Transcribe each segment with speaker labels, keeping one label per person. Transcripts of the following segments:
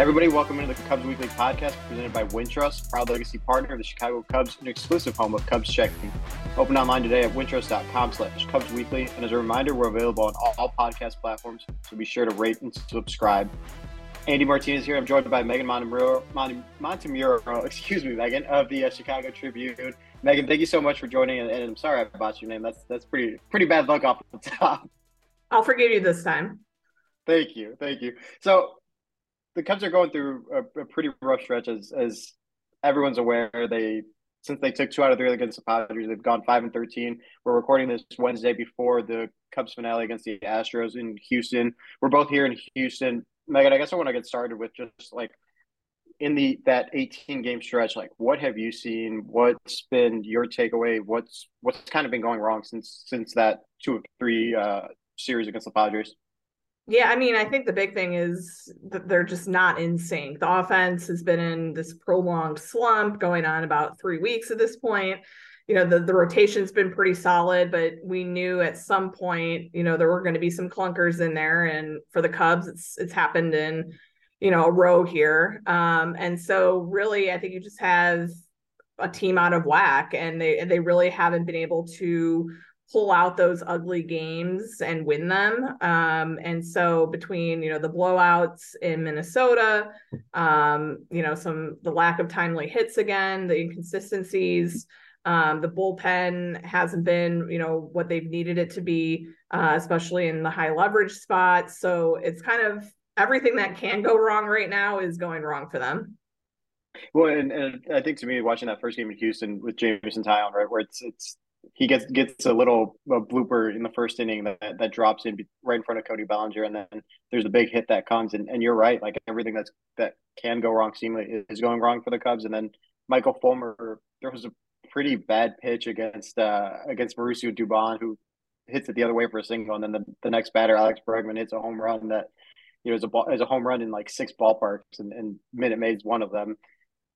Speaker 1: everybody, welcome into the Cubs Weekly podcast presented by Wintrust, proud legacy partner of the Chicago Cubs and exclusive home of Cubs checking. Open online today at wintrust.com slash Cubs Weekly. And as a reminder, we're available on all, all podcast platforms, so be sure to rate and subscribe. Andy Martinez here. I'm joined by Meghan Montemuro, Montemuro excuse me, Meghan, of the uh, Chicago Tribune. Meghan, thank you so much for joining, and, and I'm sorry I botched your name. That's that's pretty pretty bad luck off the top.
Speaker 2: I'll forgive you this time.
Speaker 1: Thank you, thank you. So the Cubs are going through a, a, pretty rough stretch, as as everyone's aware. They since they took two out of three against the Padres, they've gone five and thirteen. We're recording this Wednesday before the Cubs finale against the Astros in Houston. We're both here in Houston. Meghan, I guess I want to get started with just like in the that 18 game stretch like what have you seen what's been your takeaway what's what's kind of been going wrong since since that two of three uh series against the padres
Speaker 2: yeah, I mean, I think the big thing is that they're just not in sync. The offense has been in this prolonged slump going on about three weeks at this point. You know, the, the rotation's been pretty solid, but we knew at some point, you know, there were going to be some clunkers in there. And for the Cubs, it's it's happened in, you know, a row here. Um, and so really, I think you just have a team out of whack and they they really haven't been able to pull out those ugly games and win them. Um, and so between you know the blowouts in Minnesota, um, you know some the lack of timely hits again, the inconsistencies. Um, the bullpen hasn't been, you know, what they've needed it to be, uh, especially in the high leverage spots. So it's kind of everything that can go wrong right now is going wrong for them.
Speaker 1: Well, and, and I think to me, watching that first game in Houston with Jameson Taillon, right, where it's it's he gets gets a little a blooper in the first inning that, that drops in right in front of Cody Bellinger, and then there's a big hit that comes. And, and you're right, like everything that's that can go wrong seemingly is going wrong for the Cubs. And then Michael Fulmer, there was a pretty bad pitch against uh, against Mauricio Dubon, who hits it the other way for a single, and then the, the next batter, Alex Bregman, hits a home run that you know is a ball, is a home run in like six ballparks, and, and Minute Maid's one of them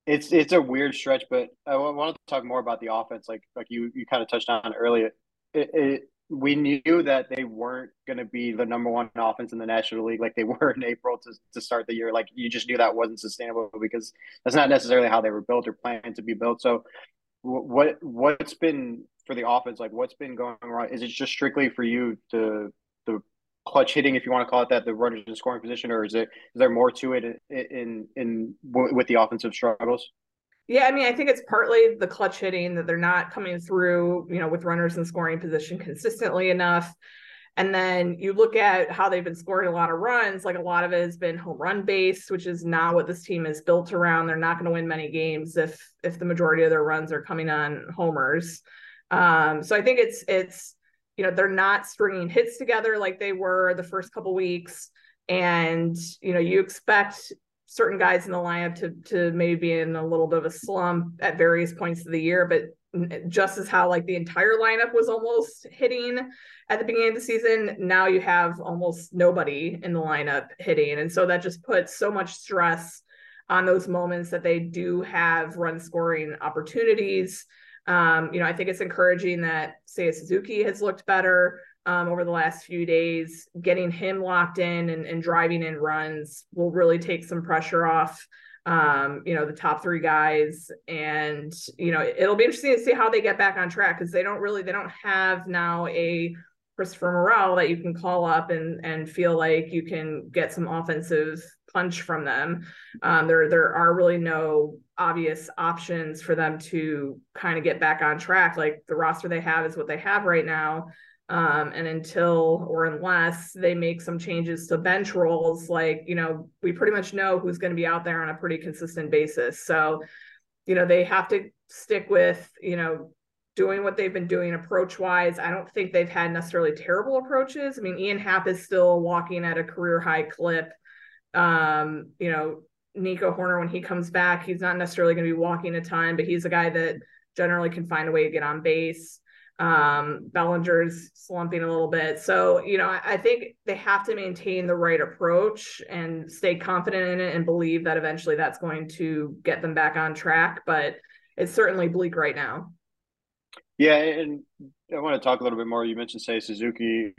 Speaker 1: it's it's a weird stretch, but I wanted to talk more about the offense. Like like you you kind of touched on earlier. It, it, we knew that they weren't going to be the number one offense in the National League like they were in April to, to start the year. Like you just knew that wasn't sustainable because that's not necessarily how they were built or planned to be built. So what what's been for the offense like what's been going wrong? Is it just strictly for you to clutch hitting, if you want to call it that, the runners in scoring position, or is it is there more to it in in, in with the offensive struggles?
Speaker 2: Yeah, I mean, I think it's partly the clutch hitting that they're not coming through, you know, with runners in scoring position consistently enough. And then you look at how they've been scoring a lot of runs, like a lot of it has been home run based, which is not what this team is built around. They're not going to win many games if if the majority of their runs are coming on homers. Um, so I think it's it's you know they're not stringing hits together like they were the first couple weeks. And you know you expect certain guys in the lineup to to maybe be in a little bit of a slump at various points of the year but just as how like the entire lineup was almost hitting at the beginning of the season now you have almost nobody in the lineup hitting. And so that just puts so much stress on those moments that they do have run scoring opportunities um, you know, I think it's encouraging that Seiya Suzuki has looked better um, over the last few days. Getting him locked in and, and driving in runs will really take some pressure off. Um, you know, the top three guys, and you know, it'll be interesting to see how they get back on track because they don't really they don't have now a Christopher Morel that you can call up and and feel like you can get some offensive punch from them. Um, there there are really no obvious options for them to kind of get back on track. Like the roster they have is what they have right now. Um, and until or unless they make some changes to bench roles, like, you know, we pretty much know who's going to be out there on a pretty consistent basis. So, you know, they have to stick with, you know, doing what they've been doing approach wise. I don't think they've had necessarily terrible approaches. I mean, Ian Happ is still walking at a career high clip. Um, you know, Nico Hoerner when he comes back, he's not necessarily going to be walking a ton, but he's a guy that generally can find a way to get on base. Um, Bellinger's slumping a little bit. So, you know, I, I think they have to maintain the right approach and stay confident in it and believe that eventually that's going to get them back on track. But it's certainly bleak right now.
Speaker 1: Yeah, and I want to talk a little bit more. You mentioned Seiya Suzuki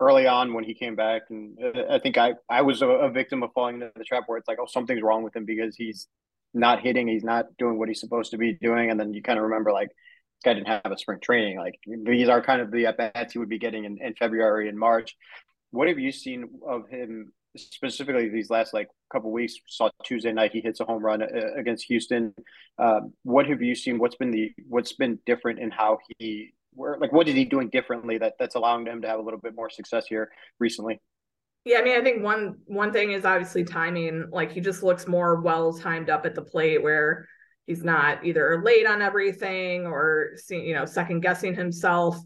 Speaker 1: early on when he came back, and uh, I think I I was a, a victim of falling into the trap where it's like, oh, something's wrong with him because he's not hitting, he's not doing what he's supposed to be doing, and then you kind of remember like this guy didn't have a spring training. Like these are kind of the at bats he would be getting in, in February and March. What have you seen of him specifically these last like couple weeks? Saw Tuesday night he hits a home run uh, against Houston. Um, what have you seen? What's been the what's been different in how he where like what is he doing differently that that's allowing him to have a little bit more success here recently?
Speaker 2: Yeah, I mean, I think one one thing is obviously timing. Like he just looks more well timed up at the plate where he's not either late on everything or you know second guessing himself.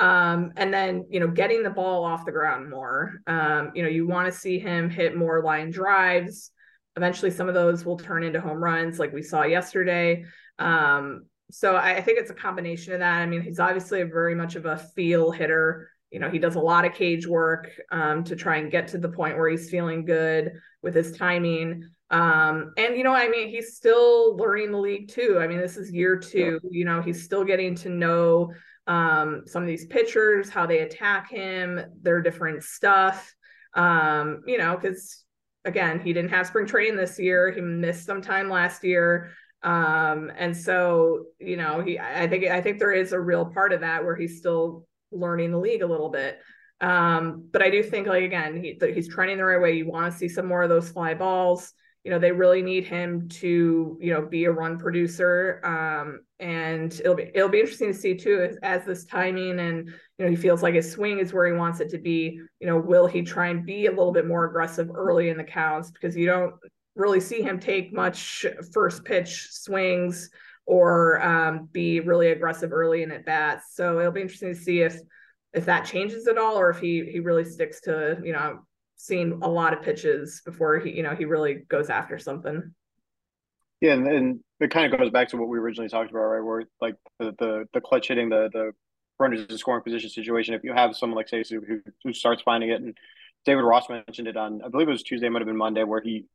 Speaker 2: Um, and then you know getting the ball off the ground more. Um, you know you want to see him hit more line drives. Eventually, some of those will turn into home runs, like we saw yesterday. Um, so I, I think it's a combination of that. I mean, he's obviously very much of a feel hitter. You know, he does a lot of cage work um, to try and get to the point where he's feeling good with his timing. Um, and you know, I mean, he's still learning the league too. I mean, this is year two. You know, he's still getting to know um, some of these pitchers, how they attack him, their different stuff. Um, you know, because again, he didn't have spring training this year. He missed some time last year. Um, and so, you know, he I think I think there is a real part of that where he's still learning the league a little bit. Um, but I do think like again, he, he's trending the right way. You want to see some more of those fly balls. You know, they really need him to, you know, be a run producer. Um, and it'll be it'll be interesting to see too as, as this timing and you know he feels like his swing is where he wants it to be. You know, will he try and be a little bit more aggressive early in the counts because you don't really see him take much first pitch swings or um, be really aggressive early in at bats. So it'll be interesting to see if if that changes at all, or if he he really sticks to you know seeing a lot of pitches before he you know he really goes after something.
Speaker 1: Yeah, and, and it kind of goes back to what we originally talked about, right? Where like the the, the clutch hitting, the the runners in scoring position situation. If you have someone like say who who starts finding it, and David Ross mentioned it on I believe it was Tuesday, might have been Monday, where he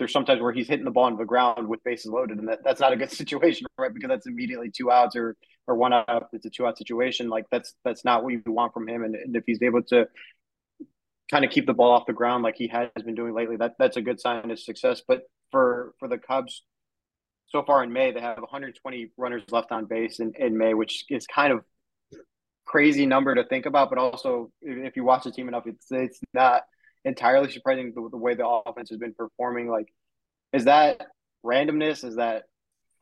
Speaker 1: there's sometimes where he's hitting the ball on the ground with bases loaded, and that, that's not a good situation, right? Because that's immediately two outs or or one out. It's a two out situation. Like that's that's not what you want from him. And, and if he's able to kind of keep the ball off the ground like he has been doing lately, that that's a good sign of success. But for for the Cubs, so far in May, they have 120 runners left on base in, in May, which is kind of crazy number to think about. But also, if you watch the team enough, it's it's not entirely surprising the, the way the offense has been performing. Like, is that randomness? Is that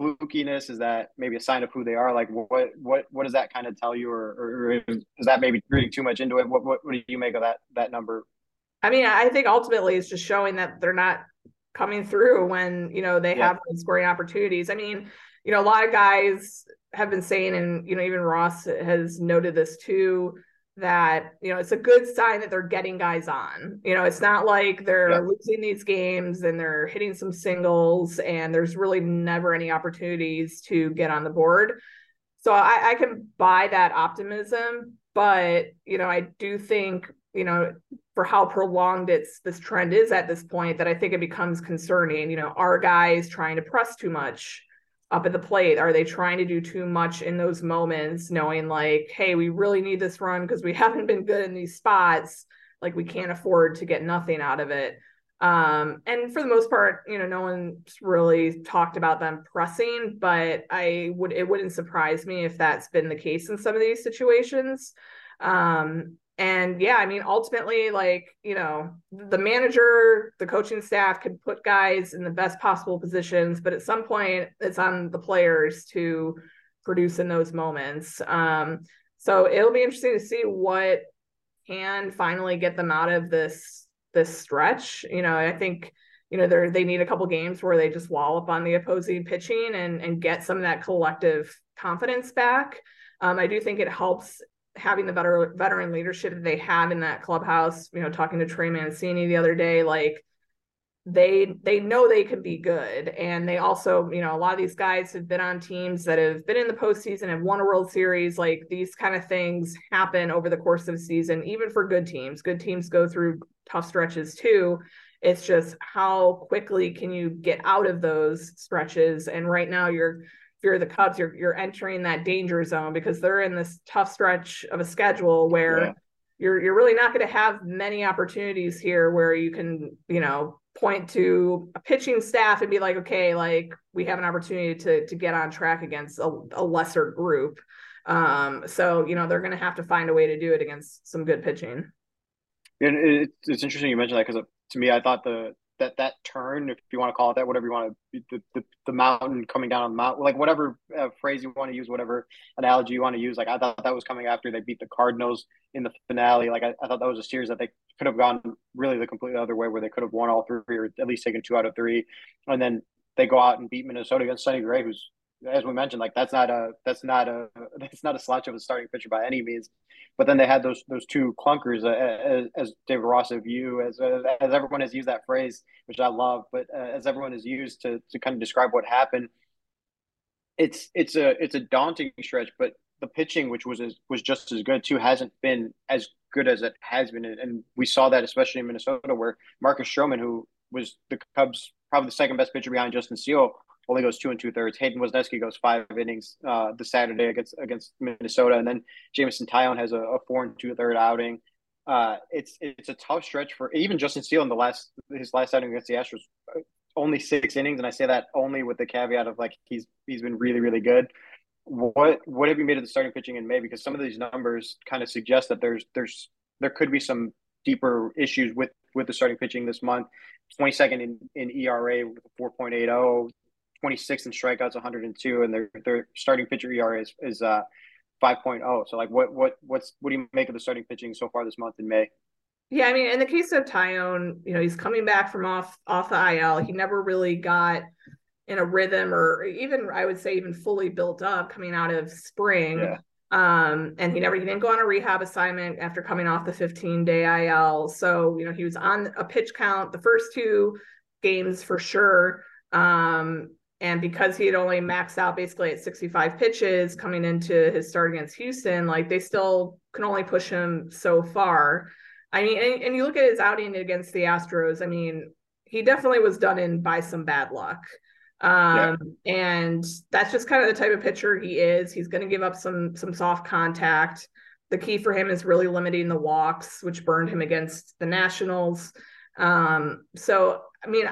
Speaker 1: flukiness? Is that maybe a sign of who they are? Like, what what what does that kind of tell you, or, or is that maybe reading too much into it? What, what what do you make of that that number?
Speaker 2: I mean, I think ultimately it's just showing that they're not coming through when you know they yeah. have scoring opportunities. I mean, you know, a lot of guys have been saying, and you know, even Ross has noted this too that you know it's a good sign that they're getting guys on. You know it's not like they're yeah. losing these games and they're hitting some singles and there's really never any opportunities to get on the board. So I, I can buy that optimism but you know i do think you know for how prolonged it's this trend is at this point that i think it becomes concerning. You know are guys trying to press too much up at the plate? Are they trying to do too much in those moments, knowing like, hey, we really need this run because we haven't been good in these spots. Like we can't afford to get nothing out of it. Um, and for the most part, you know, no one's really talked about them pressing, but I would it wouldn't surprise me if that's been the case in some of these situations. Um, and yeah, I mean, ultimately, like, you know, the manager, the coaching staff could put guys in the best possible positions, but at some point, it's on the players to produce in those moments. Um, so it'll be interesting to see what can finally get them out of this this stretch. You know, I think you know they they need a couple games where they just wallop on the opposing pitching and and get some of that collective confidence back. Um, I do think it helps having the veteran veteran leadership that they have in that clubhouse, you know, talking to Trey Mancini the other day, like they they know they can be good. And they also, you know, a lot of these guys have been on teams that have been in the postseason, have won a World Series. Like these kind of things happen over the course of the season, even for good teams. Good teams go through tough stretches too. It's just how quickly can you get out of those stretches? And right now you're if you're the Cubs, you're you're entering that danger zone because they're in this tough stretch of a schedule where, yeah. you're you're really not going to have many opportunities here where you can, you know, point to a pitching staff and be like, okay, like we have an opportunity to to get on track against a, a lesser group. Um, so you know they're going to have to find a way to do it against some good pitching.
Speaker 1: And it's, it's interesting you mentioned that because to me, I thought the that that turn, if you want to call it that, whatever you want to, the, the, the mountain coming down on the mountain, like whatever uh, phrase you want to use, whatever analogy you want to use. Like I thought that was coming after they beat the Cardinals in the finale. Like I, I thought that was a series that they could have gone really the completely other way, where they could have won all three or at least taken two out of three, and then they go out and beat Minnesota against Sonny Gray, who's as we mentioned, like that's not a that's not a that's not a slouch of a starting pitcher by any means. But then they had those those two clunkers, uh, as, as, David Ross of you, as as everyone has used that phrase, which I love, but uh, as everyone has used to to kind of describe what happened, it's it's a it's a daunting stretch. But the pitching, which was as, was just as good too, hasn't been as good as it has been, and we saw that especially in Minnesota, where Marcus Stroman, who was the Cubs probably the second best pitcher behind Justin Steele, only goes two and two thirds. Hayden Wesneski goes five innings uh, the Saturday against against Minnesota, and then Jameson Taillon has a, a four and two third outing. Uh, it's it's a tough stretch for even Justin Steele in the last his last outing against the Astros, uh, only six innings, and I say that only with the caveat of like he's he's been really really good. What what have you made of the starting pitching in May? Because some of these numbers kind of suggest that there's there's there could be some deeper issues with with the starting pitching this month. 22nd in, in ERA with a 4.80, 26th in strikeouts, 102, and their their starting pitcher ERA is, is uh 5.0. So like, what what what's what do you make of the starting pitching so far this month in May?
Speaker 2: Yeah, I mean, in the case of Taillon, you know, he's coming back from off off the IL. He never really got in a rhythm, or even I would say even fully built up coming out of spring. Yeah. Um, and he never he didn't go on a rehab assignment after coming off the 15 day IL. So you know he was on a pitch count the first two games for sure. Um, and because he had only maxed out basically at 65 pitches coming into his start against Houston, like they still can only push him so far. I mean, and, and you look at his outing against the Astros, I mean, he definitely was done in by some bad luck. Um, yeah. and that's just kind of the type of pitcher he is. He's going to give up some some soft contact. The key for him is really limiting the walks, which burned him against the Nationals. Um, so I mean,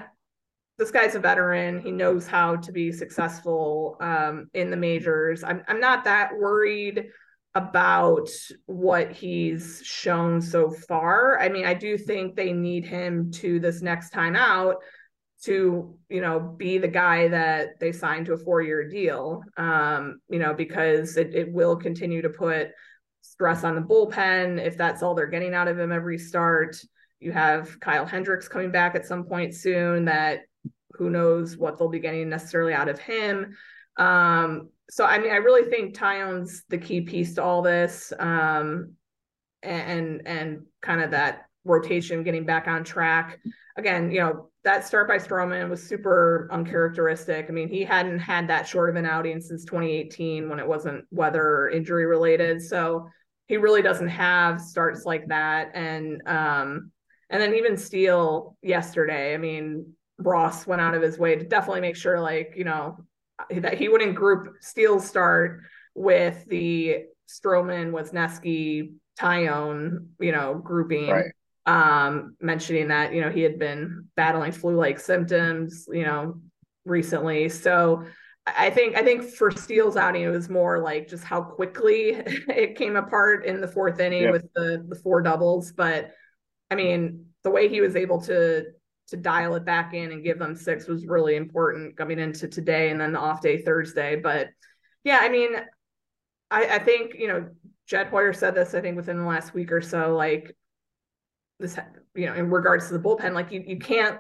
Speaker 2: this guy's a veteran. He knows how to be successful um, in the majors. I'm I'm not that worried about what he's shown so far. I mean, I do think they need him to this next time out to you know be the guy that they signed to a four year deal. Um, you know because it it will continue to put stress on the bullpen if that's all they're getting out of him every start. You have Kyle Hendricks coming back at some point soon that who knows what they'll be getting necessarily out of him. Um, so I mean, I really think Taillon's the key piece to all this, um, and and kind of that rotation getting back on track. Again, you know, that start by Stroman was super uncharacteristic. I mean, he hadn't had that short of an outing since 2018 when it wasn't weather injury related. So he really doesn't have starts like that. And um, and then even Steele yesterday. I mean, Ross went out of his way to definitely make sure, like, you know, that he wouldn't group Steele start with the Stroman, Wesneski, Taillon, you know, grouping. Right. Um, mentioning that, you know, he had been battling flu-like symptoms, you know, recently. So I think I think for Steele's outing, it was more like just how quickly it came apart in the fourth inning yep. with the the four doubles. But I mean, the way he was able to to dial it back in and give them six was really important coming into today and then the off day Thursday. But yeah, I mean, I, I think, you know, Jed Hoyer said this, I think within the last week or so, like this, you know, in regards to the bullpen, like you, you can't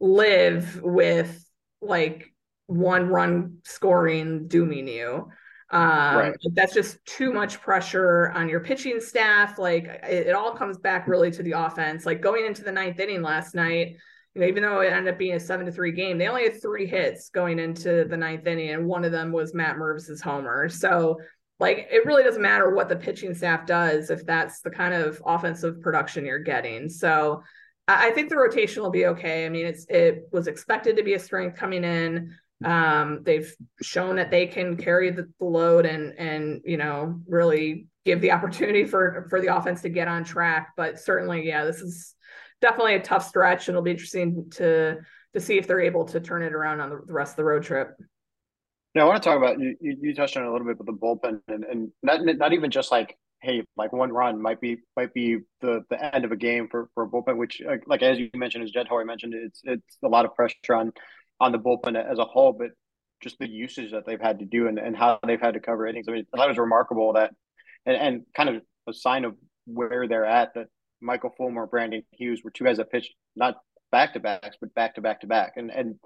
Speaker 2: live with like one run scoring dooming you. Um, right. that's just too much pressure on your pitching staff. Like it, it all comes back really to the offense. Like going into the ninth inning last night, even though it ended up being a seven to three game, they only had three hits going into the ninth inning, and one of them was Matt Mervis's homer. So, like, it really doesn't matter what the pitching staff does if that's the kind of offensive production you're getting. So, I think the rotation will be okay. I mean, it's it was expected to be a strength coming in. Um, they've shown that they can carry the, the load and and you know really give the opportunity for for the offense to get on track. But certainly, yeah, this is definitely a tough stretch, it'll be interesting to to see if they're able to turn it around on the, the rest of the road trip.
Speaker 1: Yeah, I want to talk about you. You touched on a little bit with the bullpen, and and not not even just like hey, like one run might be might be the the end of a game for for a bullpen. Which like as you mentioned, as Jed Hoyer mentioned, it's it's a lot of pressure on on the bullpen as a whole, but just the usage that they've had to do and, and how they've had to cover innings. I mean, that was remarkable that and, and kind of a sign of where they're at that Michael Fulmer, Brandon Hughes were two guys that pitched not back to backs, but back to back to back. And and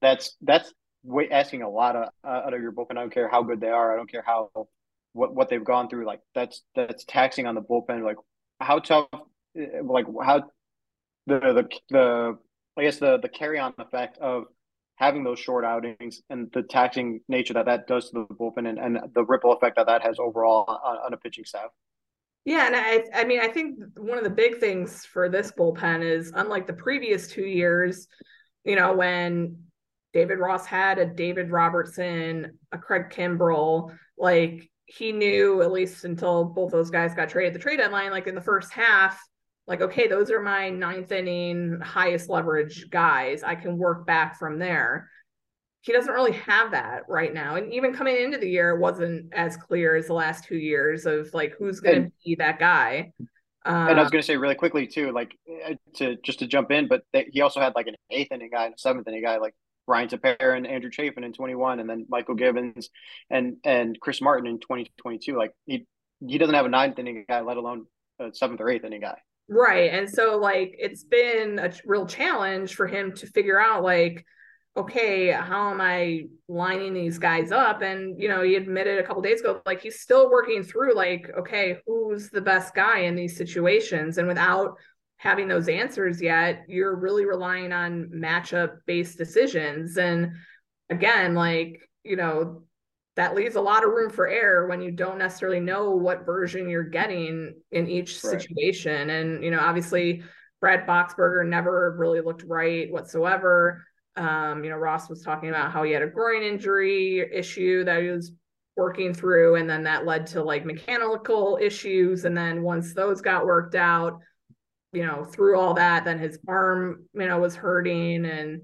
Speaker 1: that's that's way, asking a lot of uh, out of your bullpen. I don't care how good they are. I don't care how what what they've gone through. Like that's that's taxing on the bullpen. Like how tough, like how the the the I guess the the carry on effect of having those short outings and the taxing nature that that does to the bullpen and, and the ripple effect that that has overall on, on a pitching staff.
Speaker 2: Yeah, and I I mean I think one of the big things for this bullpen is unlike the previous two years, you know, when David Ross had a David Robertson, a Craig Kimbrel, like he knew at least until both those guys got traded the trade deadline, like in the first half, like, okay, those are my ninth inning highest leverage guys. I can work back from there. He doesn't really have that right now. And even coming into the year, it wasn't as clear as the last two years of like who's going to be that guy.
Speaker 1: Um, and I was um, going to say really quickly too, like uh, to just to jump in, but he also had like an eighth inning guy and a seventh inning guy, like Ryan Tepera and Andrew Chafin in 21, and then Mychal Givens and and Chris Martin in 2022. Like he he doesn't have a ninth inning guy, let alone a seventh or eighth inning guy.
Speaker 2: Right. And so like it's been a real challenge for him to figure out like okay, how am I lining these guys up? And you know, he admitted a couple days ago like he's still working through like okay, who's the best guy in these situations and without having those answers yet, you're really relying on matchup based decisions and again, like, you know, that leaves a lot of room for error when you don't necessarily know what version you're getting in each right. situation. And, you know, obviously Brad Boxberger never really looked right whatsoever. Um, you know, Ross was talking about how he had a groin injury issue that he was working through, and then that led to like mechanical issues. And then once those got worked out, you know, through all that, then his arm, you know, was hurting. And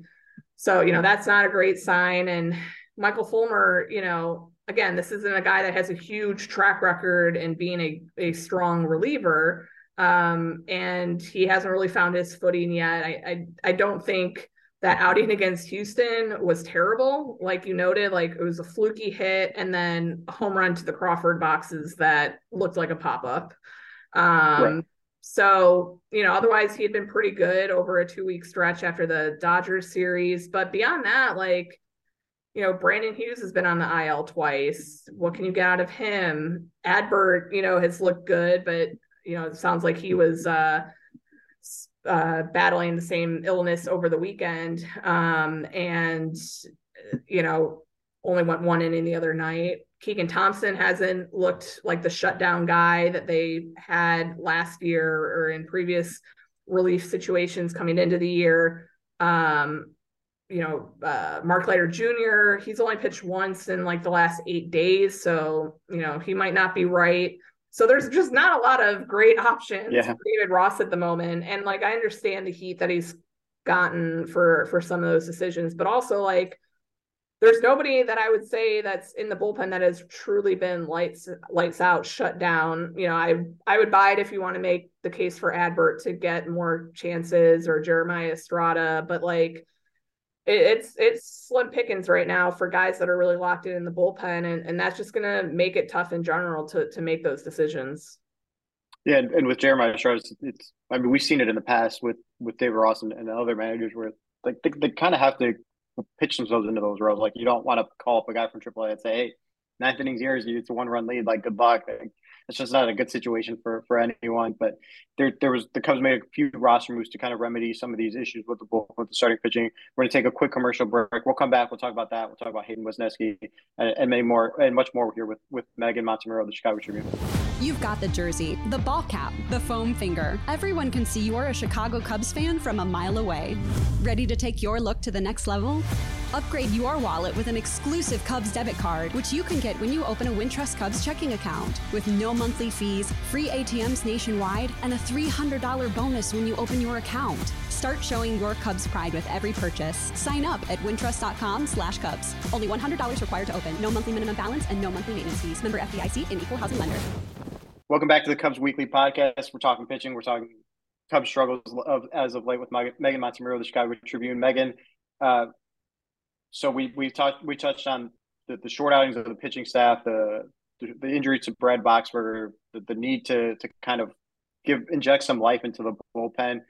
Speaker 2: so, you know, that's not a great sign. And Michael Fulmer, you know, again, this isn't a guy that has a huge track record in being a, a strong reliever. Um, and he hasn't really found his footing yet. I, I, I don't think that outing against Houston was terrible. Like you noted, like it was a fluky hit and then a home run to the Crawford boxes that looked like a pop up. Um, right. So, you know, otherwise he had been pretty good over a two week stretch after the Dodgers series. But beyond that, like, you know, Brandon Hughes has been on the IL twice. What can you get out of him? Adbert, you know, has looked good, but you know, it sounds like he was uh, uh, battling the same illness over the weekend, um, and you know, only went one inning the other night. Keegan Thompson hasn't looked like the shutdown guy that they had last year or in previous relief situations coming into the year. Um, you know, uh, Mark Leiter Jr., he's only pitched once in like the last eight days. So, you know, he might not be right. So there's just not a lot of great options yeah. for David Ross at the moment. And like, I understand the heat that he's gotten for, for some of those decisions, but also like, there's nobody that I would say that's in the bullpen that has truly been lights lights out, shut down. You know, I I would buy it if you want to make the case for Adbert to get more chances or Jeremiah Estrada, but like it's it's slim pickings right now for guys that are really locked in in the bullpen, and, and that's just going to make it tough in general to to make those decisions.
Speaker 1: Yeah, and, and with Jeremiah Estrada, it's I mean we've seen it in the past with with David Ross and, and other managers where like they, they kind of have to pitch themselves into those roles. Like you don't want to call up a guy from AAA and say, "Hey, ninth innings here is it's a one run lead. Like good luck." Like, it's just not a good situation for for anyone. But there there was the Cubs made a few roster moves to kind of remedy some of these issues with the bull with the starting pitching. We're going to take a quick commercial break. We'll come back. We'll talk about that. We'll talk about Hayden Wesneski and, and many more and much more here with with Meghan Montemurro, the Chicago Tribune.
Speaker 3: You've got the jersey, the ball cap, the foam finger. Everyone can see you're a Chicago Cubs fan from a mile away. Ready to take your look to the next level? Upgrade your wallet with an exclusive Cubs debit card, which you can get when you open a Wintrust Cubs checking account. With no monthly fees, free ATMs nationwide, and a $300 bonus when you open your account. Start showing your Cubs pride with every purchase. Sign up at wintrust.com slash Cubs. Only $100 required to open. No monthly minimum balance and no monthly maintenance fees. Member FDIC and equal housing lender.
Speaker 1: Welcome back to the Cubs Weekly Podcast. We're talking pitching. We're talking Cubs struggles of, as of late with Meghan Montemurro, the Chicago Tribune. Meghan, uh, so we we talked we touched on the, the short outings of the pitching staff, the the, the injury to Brad Boxberger, the, the need to to kind of give inject some life into the bullpen.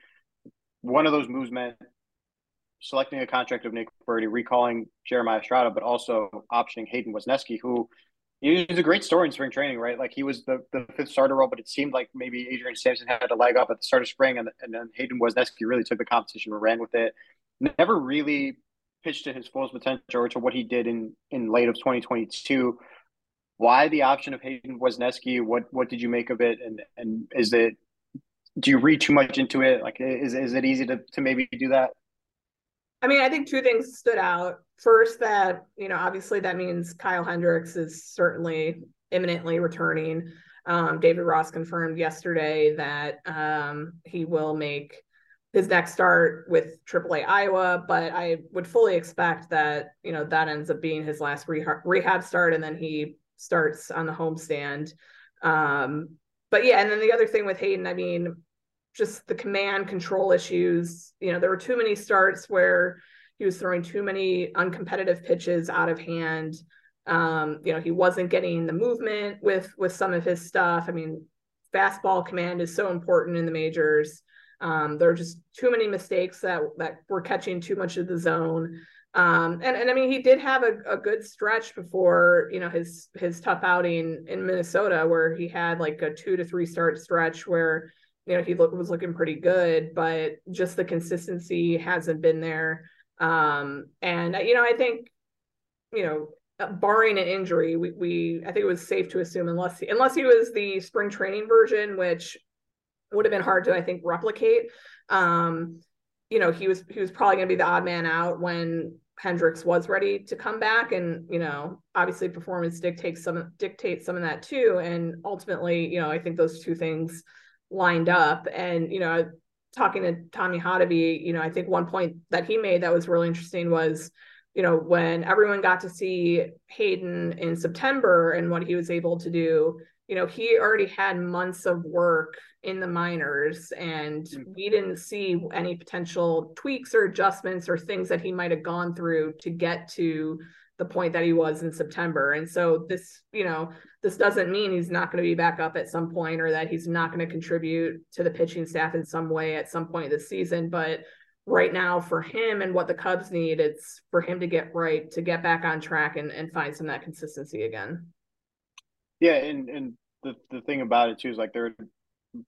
Speaker 1: One of those moves meant selecting a contract of Nick Burdi, recalling Jeremiah Estrada, but also optioning Hayden Wesneski, who he was a great story in spring training, right? Like he was the, the fifth starter role, but it seemed like maybe Adrian Sampson had a leg up at the start of spring, and, and then Hayden Wesneski really took the competition and ran with it. Never really pitched to his fullest potential or to what he did in in late of 2022. Why the option of Hayden Wesneski? What what did you make of it? And and is it do you read too much into it? Like is is it easy to to maybe do that?
Speaker 2: I mean, I think two things stood out. First, that you know, obviously that means Kyle Hendricks is certainly imminently returning. Um, David Ross confirmed yesterday that um, he will make his next start with AAA Iowa, but I would fully expect that you know that ends up being his last rehab, start, and then he starts on the homestand. Um, but yeah, and then the other thing with Hayden, I mean, just the command control issues. You know, there were too many starts where he was throwing too many uncompetitive pitches out of hand. Um, you know, he wasn't getting the movement with with some of his stuff. I mean, fastball command is so important in the majors. Um, there are just too many mistakes that that were catching too much of the zone. Um, and and I mean, he did have a, a good stretch before you know his his tough outing in Minnesota, where he had like a two to three start stretch where you know he look, was looking pretty good, but just the consistency hasn't been there. Um, and you know, I think you know barring an injury, we, we I think it was safe to assume unless he, unless he was the spring training version, which would have been hard to I think replicate. Um, you know, he was he was probably going to be the odd man out when Hendricks was ready to come back, and you know, obviously performance dictates some dictates some of that too. And ultimately, you know, I think those two things lined up. And you know, talking to Tommy Hotovy, you know, I think one point that he made that was really interesting was you know, when everyone got to see Hayden in September and what he was able to do, you know, he already had months of work in the minors and mm. we didn't see any potential tweaks or adjustments or things that he might have gone through to get to the point that he was in September. And so this, you know, this doesn't mean he's not going to be back up at some point or that he's not going to contribute to the pitching staff in some way at some point this season, but right now for him and what the Cubs need, it's for him to get right, to get back on track and, and find some of that consistency again.
Speaker 1: Yeah, and and the the thing about it too is like they're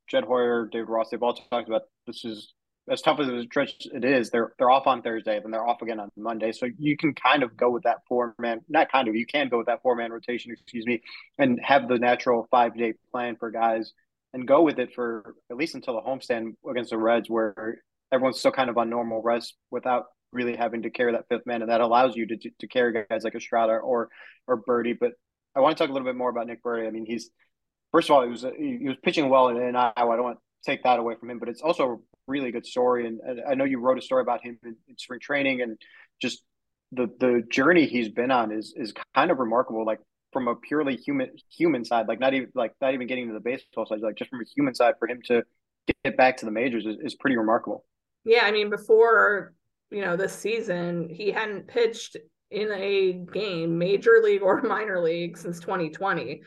Speaker 1: Jed Hoyer, David Ross, they've all talked about this is as tough as it is. They're they're off on Thursday, then they're off again on Monday. So you can kind of go with that four man, not kind of, you can go with that four man rotation, excuse me, and have the natural five day plan for guys and go with it for at least until the homestand against the Reds, where everyone's still kind of on normal rest without really having to carry that fifth man, and that allows you to to carry guys like Estrada or or Burdi. But I want to talk a little bit more about Nick Burdi. I mean, he's first of all, he was he was pitching well in, in Iowa. I don't want to take that away from him, but it's also a really good story. And, and I know you wrote a story about him in, in, spring training, and just the the journey he's been on is is kind of remarkable. Like from a purely human human side, like not even like not even getting to the baseball side, like just from a human side, for him to get back to the majors is, is pretty remarkable.
Speaker 2: Yeah, I mean, before you know this season, he hadn't pitched in a game, major league or minor league, since 2020.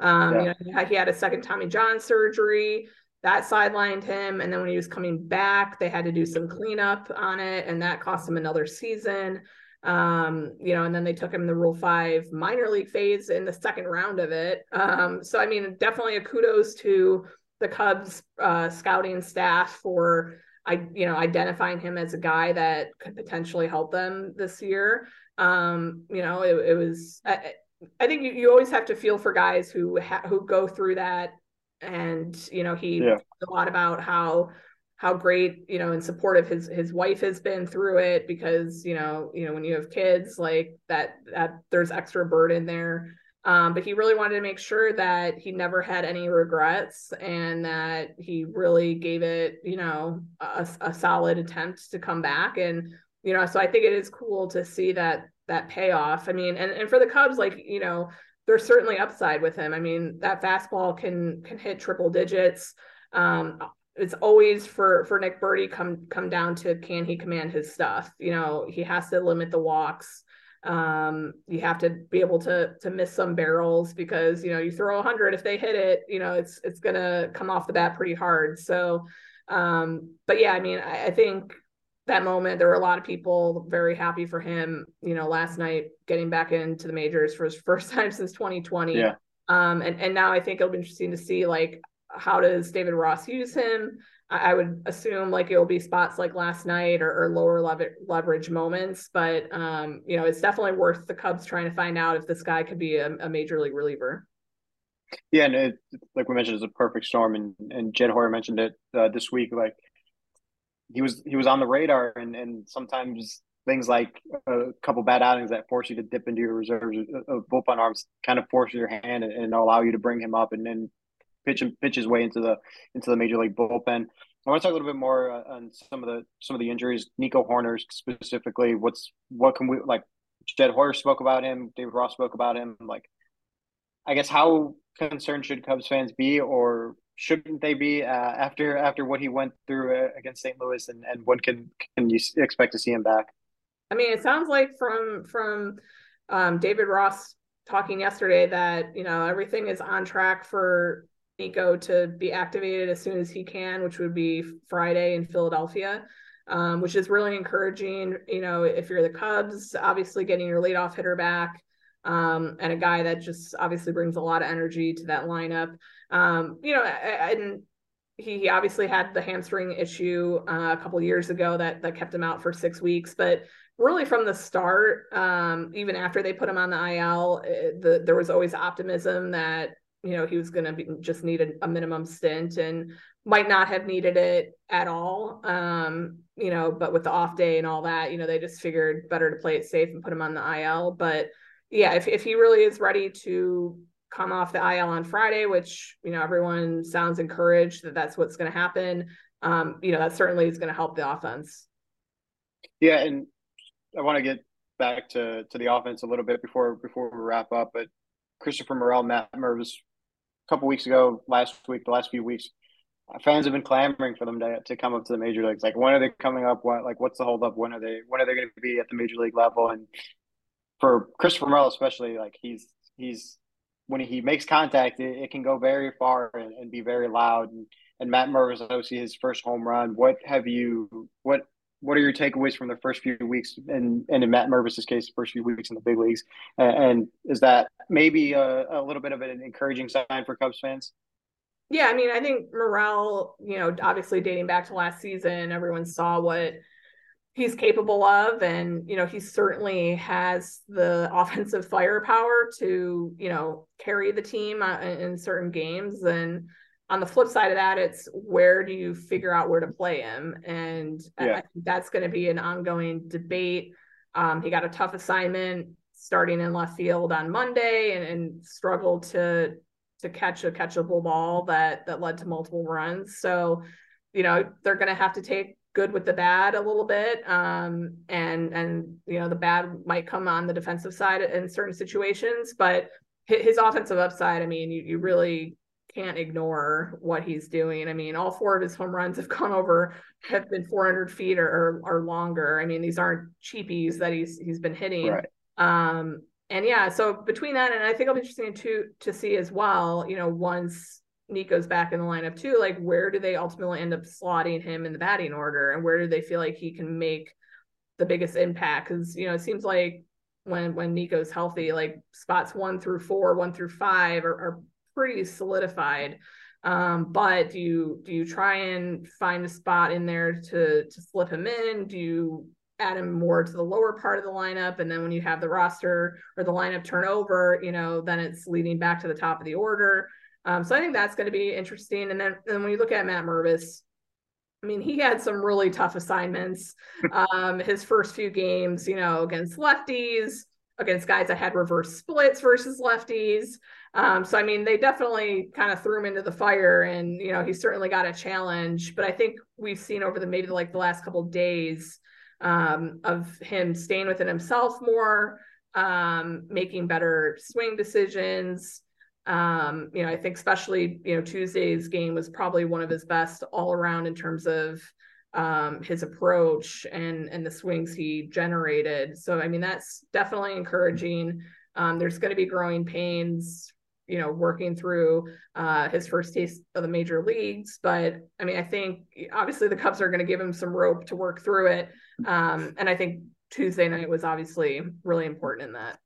Speaker 2: Um, yeah. you know, he had a second Tommy John surgery that sidelined him. And then when he was coming back, they had to do some cleanup on it, and that cost him another season. Um, you know, and then they took him the Rule Five minor league phase in the second round of it. Um, so I mean, definitely a kudos to the Cubs uh, scouting staff for I you know identifying him as a guy that could potentially help them this year. Um, you know, it, it was. I, I think you, you always have to feel for guys who ha- who go through that, and you know he yeah. a lot about how how great you know and supportive his his wife has been through it because you know you know when you have kids like that that there's extra burden there um, but he really wanted to make sure that he never had any regrets and that he really gave it you know a, a solid attempt to come back and you know so i think it is cool to see that that payoff i mean and, and for the cubs like you know there's certainly upside with him i mean that fastball can can hit triple digits um, it's always for for Nick Burdi come come down to can he command his stuff? You know, he has to limit the walks. Um, you have to be able to to miss some barrels because you know you throw a hundred if they hit it, you know it's it's gonna come off the bat pretty hard. So, um, but yeah, I mean, I, I think that moment there were a lot of people very happy for him. You know, last night getting back into the majors for his first time since 2020.
Speaker 1: Yeah.
Speaker 2: Um, and and now I think it'll be interesting to see like how does David Ross use him? I, I would assume like it will be spots like last night or, or lower lever- leverage moments, but um, you know, it's definitely worth the Cubs trying to find out if this guy could be a, a major league reliever.
Speaker 1: Yeah, and it, like we mentioned, it's a perfect storm, and and Jed Hoyer mentioned it uh, this week. Like he was he was on the radar, and and sometimes things like a couple bad outings that force you to dip into your reserves of uh, bullpen arms kind of force your hand and, and allow you to bring him up and then pitch pitch his way into the into the major league bullpen. I want to talk a little bit more uh, on some of the some of the injuries. Nico Hoerner specifically. What's what can we like? Jed Hoyer spoke about him. David Ross spoke about him. Like, I guess how concerned should Cubs fans be, or shouldn't they be uh, after after what he went through uh, against St. Louis, and and when can can you expect to see him back?
Speaker 2: I mean, it sounds like from from um, David Ross talking yesterday that you know everything is on track for Nico to be activated as soon as he can, which would be Friday in Philadelphia, um, which is really encouraging. You know, if you're the Cubs, obviously getting your leadoff hitter back um, and a guy that just obviously brings a lot of energy to that lineup. Um, you know, and he, obviously had the hamstring issue uh, a couple years ago that that kept him out for six weeks, but really from the start, um, even after they put him on the IL, eh, the, there was always optimism that you know he was going to just need a, a, minimum stint and might not have needed it at all. Um you know but with the off day and all that you know they just figured better to play it safe and put him on the il but yeah if, if he really is ready to come off the il on friday which you know everyone sounds encouraged that that's what's going to happen um you know that certainly is going to help the offense
Speaker 1: yeah and i want to get back to to the offense a little bit before before we wrap up but Christopher Morel, Matt Mervis a couple weeks ago, last week, the last few weeks, fans have been clamoring for them to, to come up to the major leagues. Like, when are they coming up? What like what's the hold up? When are they when are they going to be at the major league level? And for Christopher Morel especially, like he's he's when he makes contact, it, it can go very far and, and, be very loud. And, and Matt Mervis, obviously his first home run. What have you what what are your takeaways from the first few weeks and and in Matt Mervis's case, the first few weeks in the big leagues? And, and is that maybe a, a, little bit of an encouraging sign for Cubs fans?
Speaker 2: Yeah, I mean, I think Morel, you know, obviously dating back to last season, everyone saw what he's capable of and you know he certainly has the offensive firepower to you know carry the team uh, in certain games and on the flip side of that, it's where do you figure out where to play him? And yeah. I think that's going to be an ongoing debate. Um, he got a tough assignment starting in left field on Monday and, and struggled to to catch a catchable ball that that led to multiple runs. So, you know, they're going to have to take good with the bad a little bit. Um, and and you know, the bad might come on the defensive side in certain situations, but his offensive upside, I mean, you, you really can't ignore what he's doing. I mean, all four of his home runs have gone over, have been 400 feet or, or, longer. I mean, these aren't cheapies that he's he's been hitting.
Speaker 1: Right.
Speaker 2: Um, and yeah, so between that and I think it'll be interesting to to see as well. You know, once Nico's back in the lineup too, like where do they ultimately end up slotting him in the batting order, and where do they feel like he can make the biggest impact? Because you know, it seems like when when Nico's healthy, like spots one through four, one through five are, are pretty solidified. Um, but do you do you try and find a spot in there to to slip him in? Do you add him more to the lower part of the lineup. And then when you have the roster or the lineup turnover, you know, then it's leading back to the top of the order. Um, so I think that's going to be interesting. And then, and when you look at Matt Mervis, I mean, he had some really tough assignments. Um, his first few games, you know, against lefties, against guys that had reverse splits versus lefties. Um, so I mean, they definitely kind of threw him into the fire, and you know, he certainly got a challenge. But I think we've seen over the maybe like the last couple of days um, of him staying within himself more, um, making better swing decisions. Um, you know, I think especially you know Tuesday's game was probably one of his best all around in terms of um, his approach and and the swings he generated. So I mean that's definitely encouraging. Um, there's going to be growing pains, you know, working through uh, his first taste of the major leagues. But I mean, I think obviously the Cubs are going to give him some rope to work through it. Um, and I think Tuesday night was obviously really important in that.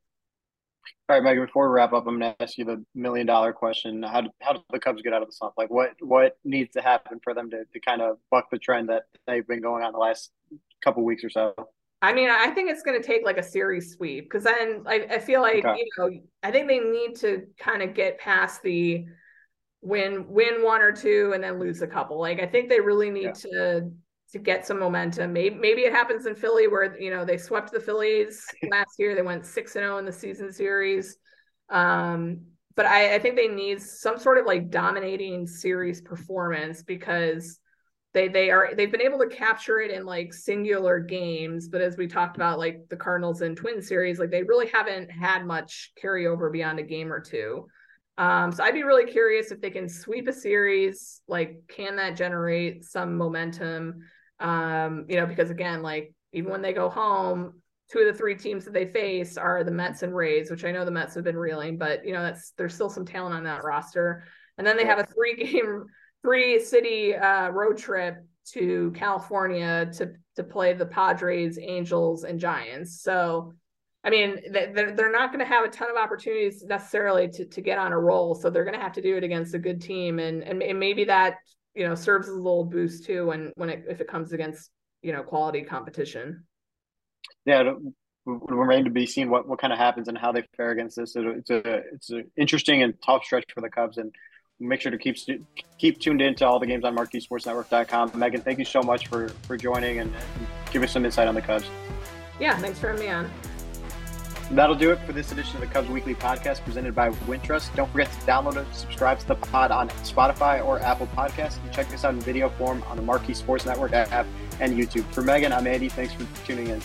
Speaker 1: All right, Meghan. Before we wrap up, I'm going to ask you the million dollar question. How do, how do the Cubs get out of the slump? Like, what what needs to happen for them to, to kind of buck the trend that they've been going on the last couple weeks or so?
Speaker 2: I mean, I think it's going to take like a series sweep because then I, I feel like okay. you know I think they need to kind of get past the win win one or two and then lose a couple. Like I think they really need yeah. to to get some momentum. Maybe maybe it happens in Philly where you know they swept the Phillies last year. They went six and zero oh in the season series. Um, but I, I think they need some sort of like dominating series performance because they they are they've been able to capture it in like singular games. But as we talked about, like the Cardinals and Twin series, like they really haven't had much carryover beyond a game or two. Um, so I'd be really curious if they can sweep a series. Like, can that generate some momentum? Um, you know, because again, like even when they go home, two of the three teams that they face are the Mets and Rays, which I know the Mets have been reeling, but you know, that's there's still some talent on that roster. And then they have a three game, three city uh, road trip to California to to play the Padres, Angels, and Giants. So, I mean, they're, not going to have a ton of opportunities necessarily to, to get on a roll. So they're going to have to do it against a good team, and, and maybe that you know serves as a little boost too when when it if it comes against you know quality competition.
Speaker 1: Yeah it will remain to be seen what what kind of happens and how they fare against this. It's a it's an interesting and tough stretch for the cubs and make sure to keep keep tuned in to all the games on marqueesportsnetwork.com meghan thank you so much for for joining and, and give us some insight on the cubs.
Speaker 2: Yeah thanks for having me on
Speaker 1: That'll do it for this edition of the Cubs Weekly Podcast presented by Wintrust. Don't forget to download and subscribe to the pod on Spotify or Apple Podcasts. And check us out in video form on the Marquee Sports Network app and YouTube. For Meghan, I'm Andy. Thanks for tuning in.